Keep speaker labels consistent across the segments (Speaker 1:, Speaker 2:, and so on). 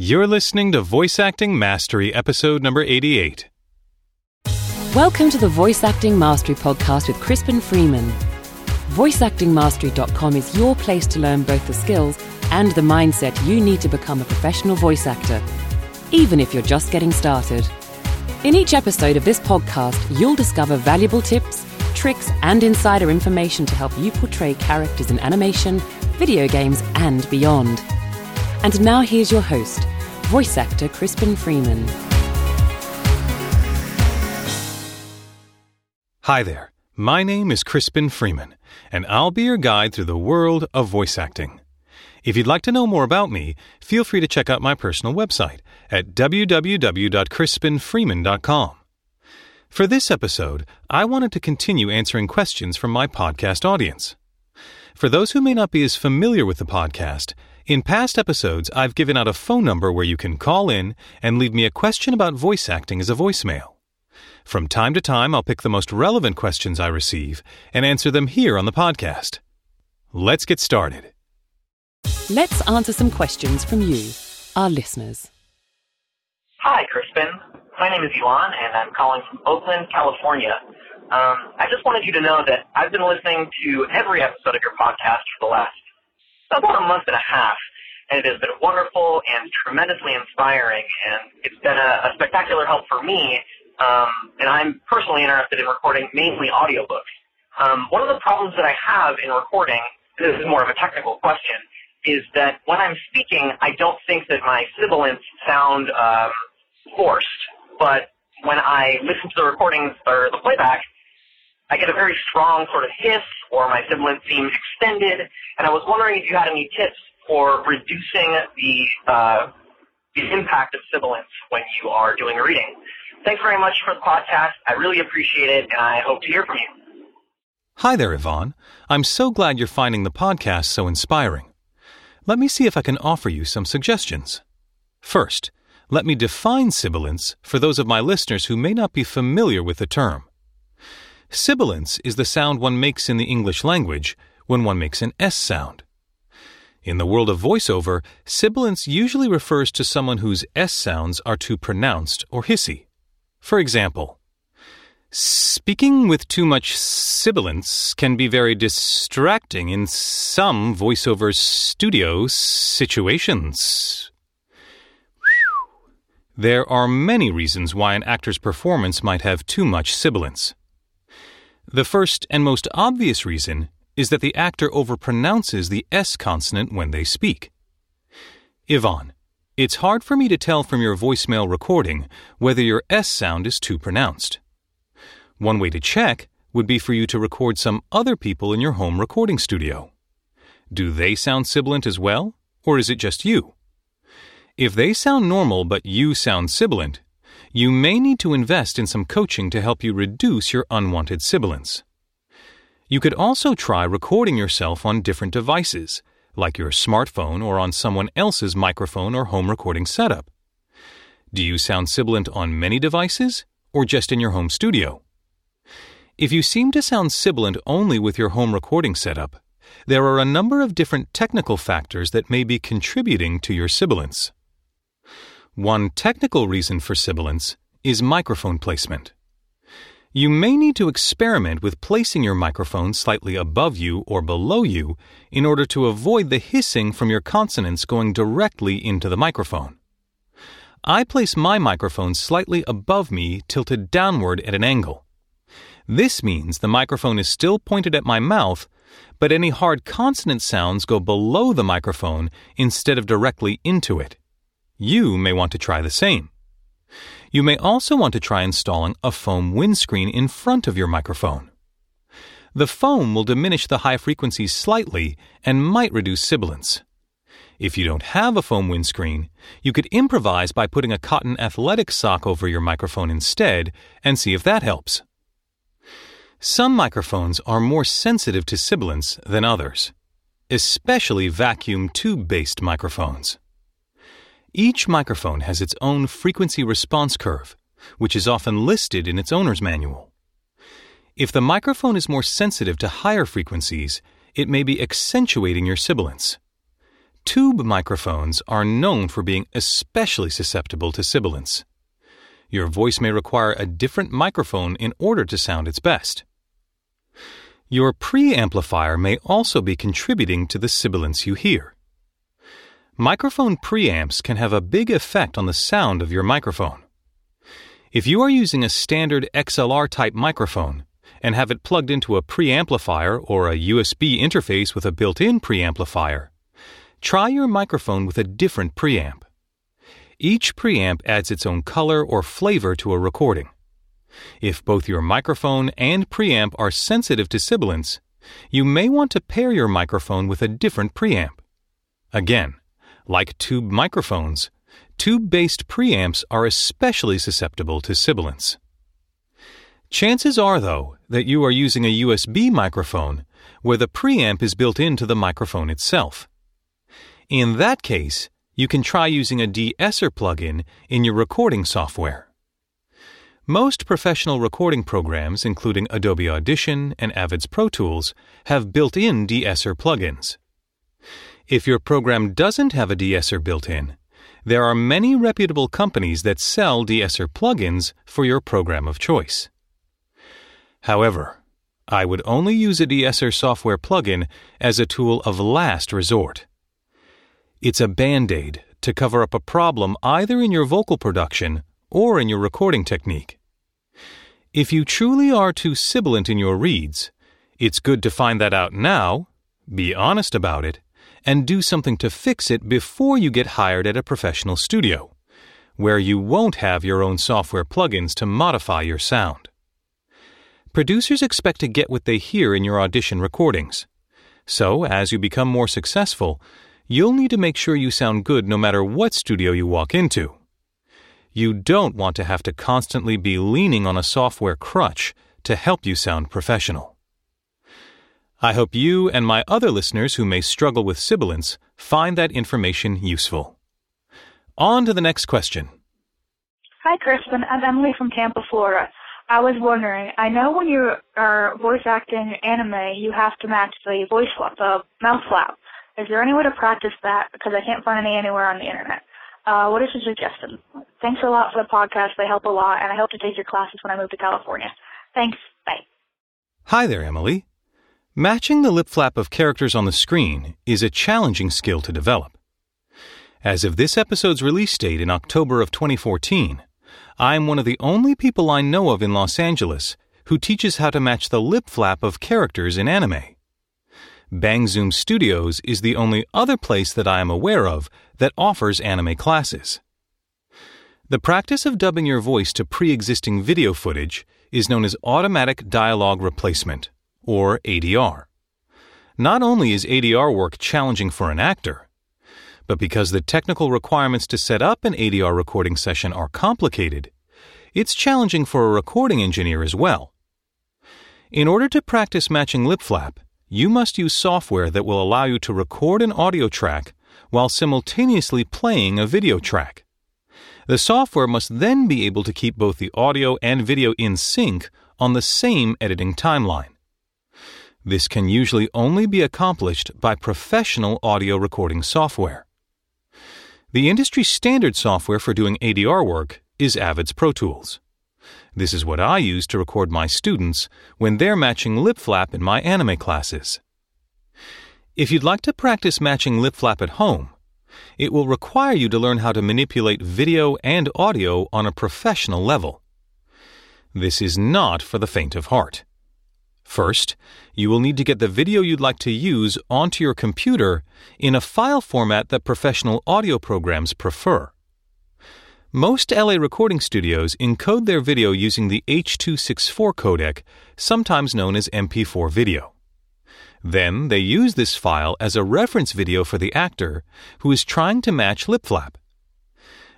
Speaker 1: You're listening to Voice Acting Mastery, episode number 88.
Speaker 2: Welcome to the Voice Acting Mastery podcast with Crispin Freeman. VoiceActingMastery.com is your place to learn both the skills and the mindset you need to become a professional voice actor, even if you're just getting started. In each episode of this podcast, you'll discover valuable tips, tricks, and insider information to help you portray characters in animation, video games, and beyond. And now here's your host, voice actor Crispin Freeman.
Speaker 1: Hi there. My name is Crispin Freeman, and I'll be your guide through the world of voice acting. If you'd like to know more about me, feel free to check out my personal website at www.crispinfreeman.com. For this episode, I wanted to continue answering questions from my podcast audience. For those who may not be as familiar with the podcast, in past episodes I've given out a phone number where you can call in and leave me a question about voice acting as a voicemail. From time to time, I'll pick the most relevant questions I receive and answer them here on the podcast. Let's get started.
Speaker 2: Let's answer some questions from you, our listeners.
Speaker 3: Hi, Crispin. My name is Elon, and I'm calling from Oakland, California. Um, I just wanted you to know that I've been listening to every episode of your podcast for the last about a month and a half, and it has been wonderful and tremendously inspiring, and it's been a, a spectacular help for me. Um, and I'm personally interested in recording mainly audiobooks. Um, one of the problems that I have in recording, this is more of a technical question, is that when I'm speaking, I don't think that my sibilants sound um, forced. But when I listen to the recordings or the playback, I get a very strong sort of hiss, or my sibilants seem extended. And I was wondering if you had any tips for reducing the uh, the impact of sibilants when you are doing a reading. Thanks very much for the podcast. I really appreciate it, and I hope to hear from you.
Speaker 1: Hi there, Yvonne. I'm so glad you're finding the podcast so inspiring. Let me see if I can offer you some suggestions. First, let me define sibilance for those of my listeners who may not be familiar with the term. Sibilance is the sound one makes in the English language when one makes an S sound. In the world of voiceover, sibilance usually refers to someone whose S sounds are too pronounced or hissy. For example, speaking with too much sibilance can be very distracting in some voiceover studio situations. There are many reasons why an actor's performance might have too much sibilance. The first and most obvious reason is that the actor overpronounces the S consonant when they speak. Yvonne, it's hard for me to tell from your voicemail recording whether your S sound is too pronounced. One way to check would be for you to record some other people in your home recording studio. Do they sound sibilant as well, or is it just you? If they sound normal but you sound sibilant, you may need to invest in some coaching to help you reduce your unwanted sibilance. You could also try recording yourself on different devices like your smartphone or on someone else's microphone or home recording setup? Do you sound sibilant on many devices or just in your home studio? If you seem to sound sibilant only with your home recording setup, there are a number of different technical factors that may be contributing to your sibilance. One technical reason for sibilance is microphone placement. You may need to experiment with placing your microphone slightly above you or below you in order to avoid the hissing from your consonants going directly into the microphone. I place my microphone slightly above me, tilted downward at an angle. This means the microphone is still pointed at my mouth, but any hard consonant sounds go below the microphone instead of directly into it. You may want to try the same. You may also want to try installing a foam windscreen in front of your microphone. The foam will diminish the high frequencies slightly and might reduce sibilance. If you don't have a foam windscreen, you could improvise by putting a cotton athletic sock over your microphone instead and see if that helps. Some microphones are more sensitive to sibilance than others, especially vacuum tube based microphones. Each microphone has its own frequency response curve, which is often listed in its owner's manual. If the microphone is more sensitive to higher frequencies, it may be accentuating your sibilance. Tube microphones are known for being especially susceptible to sibilance. Your voice may require a different microphone in order to sound its best. Your preamplifier may also be contributing to the sibilance you hear. Microphone preamps can have a big effect on the sound of your microphone. If you are using a standard XLR type microphone and have it plugged into a preamplifier or a USB interface with a built in preamplifier, try your microphone with a different preamp. Each preamp adds its own color or flavor to a recording. If both your microphone and preamp are sensitive to sibilance, you may want to pair your microphone with a different preamp. Again, like tube microphones, tube based preamps are especially susceptible to sibilance. Chances are, though, that you are using a USB microphone where the preamp is built into the microphone itself. In that case, you can try using a de-esser plugin in your recording software. Most professional recording programs, including Adobe Audition and Avid's Pro Tools, have built in de-esser plugins. If your program doesn't have a de-esser built in, there are many reputable companies that sell de-esser plugins for your program of choice. However, I would only use a de-esser software plugin as a tool of last resort. It's a band aid to cover up a problem either in your vocal production or in your recording technique. If you truly are too sibilant in your reads, it's good to find that out now, be honest about it, and do something to fix it before you get hired at a professional studio, where you won't have your own software plugins to modify your sound. Producers expect to get what they hear in your audition recordings. So, as you become more successful, you'll need to make sure you sound good no matter what studio you walk into. You don't want to have to constantly be leaning on a software crutch to help you sound professional. I hope you and my other listeners who may struggle with sibilance find that information useful. On to the next question.
Speaker 4: Hi, Crispin. I'm Emily from Tampa, Florida. I was wondering, I know when you are voice acting anime, you have to match the voice flap, the mouth flap. Is there any way to practice that? Because I can't find any anywhere on the internet. Uh, what is your suggestion? Thanks a lot for the podcast. They help a lot, and I hope to take your classes when I move to California. Thanks. Bye.
Speaker 1: Hi there, Emily. Matching the lip flap of characters on the screen is a challenging skill to develop. As of this episode's release date in October of 2014, I am one of the only people I know of in Los Angeles who teaches how to match the lip flap of characters in anime. Bang Zoom Studios is the only other place that I am aware of that offers anime classes. The practice of dubbing your voice to pre existing video footage is known as automatic dialogue replacement, or ADR. Not only is ADR work challenging for an actor, but because the technical requirements to set up an ADR recording session are complicated, it's challenging for a recording engineer as well. In order to practice matching lip flap, you must use software that will allow you to record an audio track while simultaneously playing a video track. The software must then be able to keep both the audio and video in sync on the same editing timeline. This can usually only be accomplished by professional audio recording software. The industry standard software for doing ADR work is Avid's Pro Tools. This is what I use to record my students when they're matching lip flap in my anime classes. If you'd like to practice matching lip flap at home, it will require you to learn how to manipulate video and audio on a professional level. This is not for the faint of heart. First, you will need to get the video you'd like to use onto your computer in a file format that professional audio programs prefer. Most LA recording studios encode their video using the H.264 codec, sometimes known as MP4 video. Then they use this file as a reference video for the actor who is trying to match lip flap.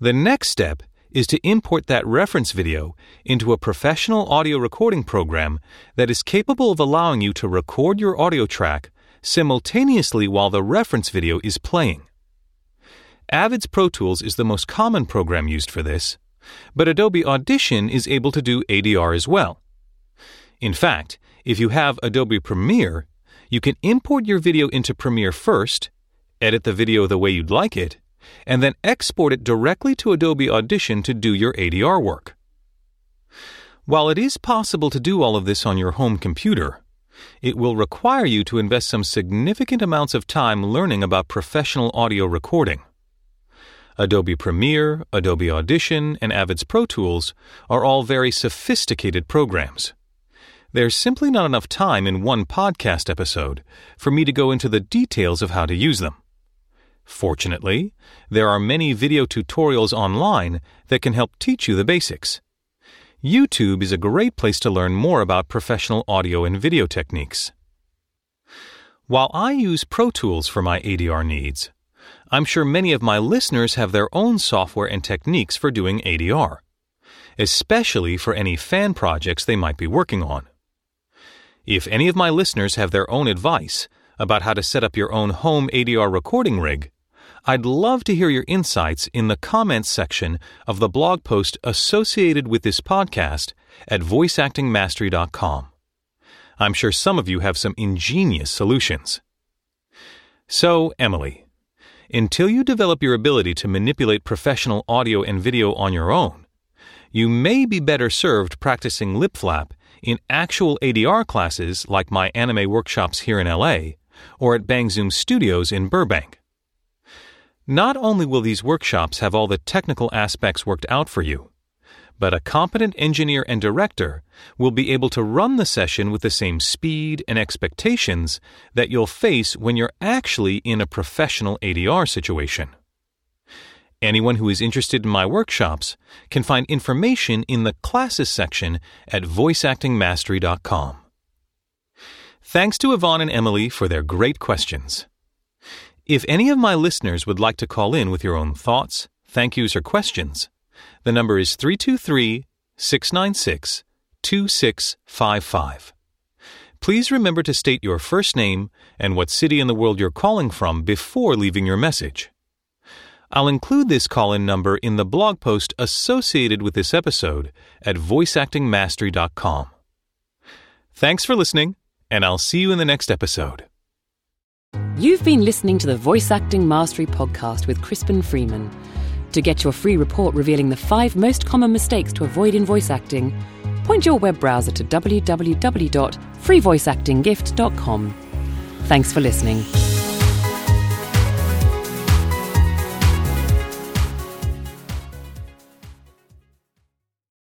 Speaker 1: The next step is to import that reference video into a professional audio recording program that is capable of allowing you to record your audio track simultaneously while the reference video is playing. Avid's Pro Tools is the most common program used for this, but Adobe Audition is able to do ADR as well. In fact, if you have Adobe Premiere, you can import your video into Premiere first, edit the video the way you'd like it, and then export it directly to Adobe Audition to do your ADR work. While it is possible to do all of this on your home computer, it will require you to invest some significant amounts of time learning about professional audio recording. Adobe Premiere, Adobe Audition, and Avid's Pro Tools are all very sophisticated programs. There's simply not enough time in one podcast episode for me to go into the details of how to use them. Fortunately, there are many video tutorials online that can help teach you the basics. YouTube is a great place to learn more about professional audio and video techniques. While I use Pro Tools for my ADR needs, I'm sure many of my listeners have their own software and techniques for doing ADR, especially for any fan projects they might be working on. If any of my listeners have their own advice about how to set up your own home ADR recording rig, I'd love to hear your insights in the comments section of the blog post associated with this podcast at voiceactingmastery.com. I'm sure some of you have some ingenious solutions. So, Emily, until you develop your ability to manipulate professional audio and video on your own, you may be better served practicing lip flap in actual ADR classes like my anime workshops here in LA or at Bang Zoom Studios in Burbank. Not only will these workshops have all the technical aspects worked out for you, but a competent engineer and director will be able to run the session with the same speed and expectations that you'll face when you're actually in a professional ADR situation. Anyone who is interested in my workshops can find information in the classes section at voiceactingmastery.com. Thanks to Yvonne and Emily for their great questions. If any of my listeners would like to call in with your own thoughts, thank yous, or questions, the number is 323 696 2655. Please remember to state your first name and what city in the world you're calling from before leaving your message. I'll include this call in number in the blog post associated with this episode at voiceactingmastery.com. Thanks for listening, and I'll see you in the next episode.
Speaker 2: You've been listening to the Voice Acting Mastery podcast with Crispin Freeman. To get your free report revealing the five most common mistakes to avoid in voice acting, point your web browser to www.freevoiceactinggift.com. Thanks for listening.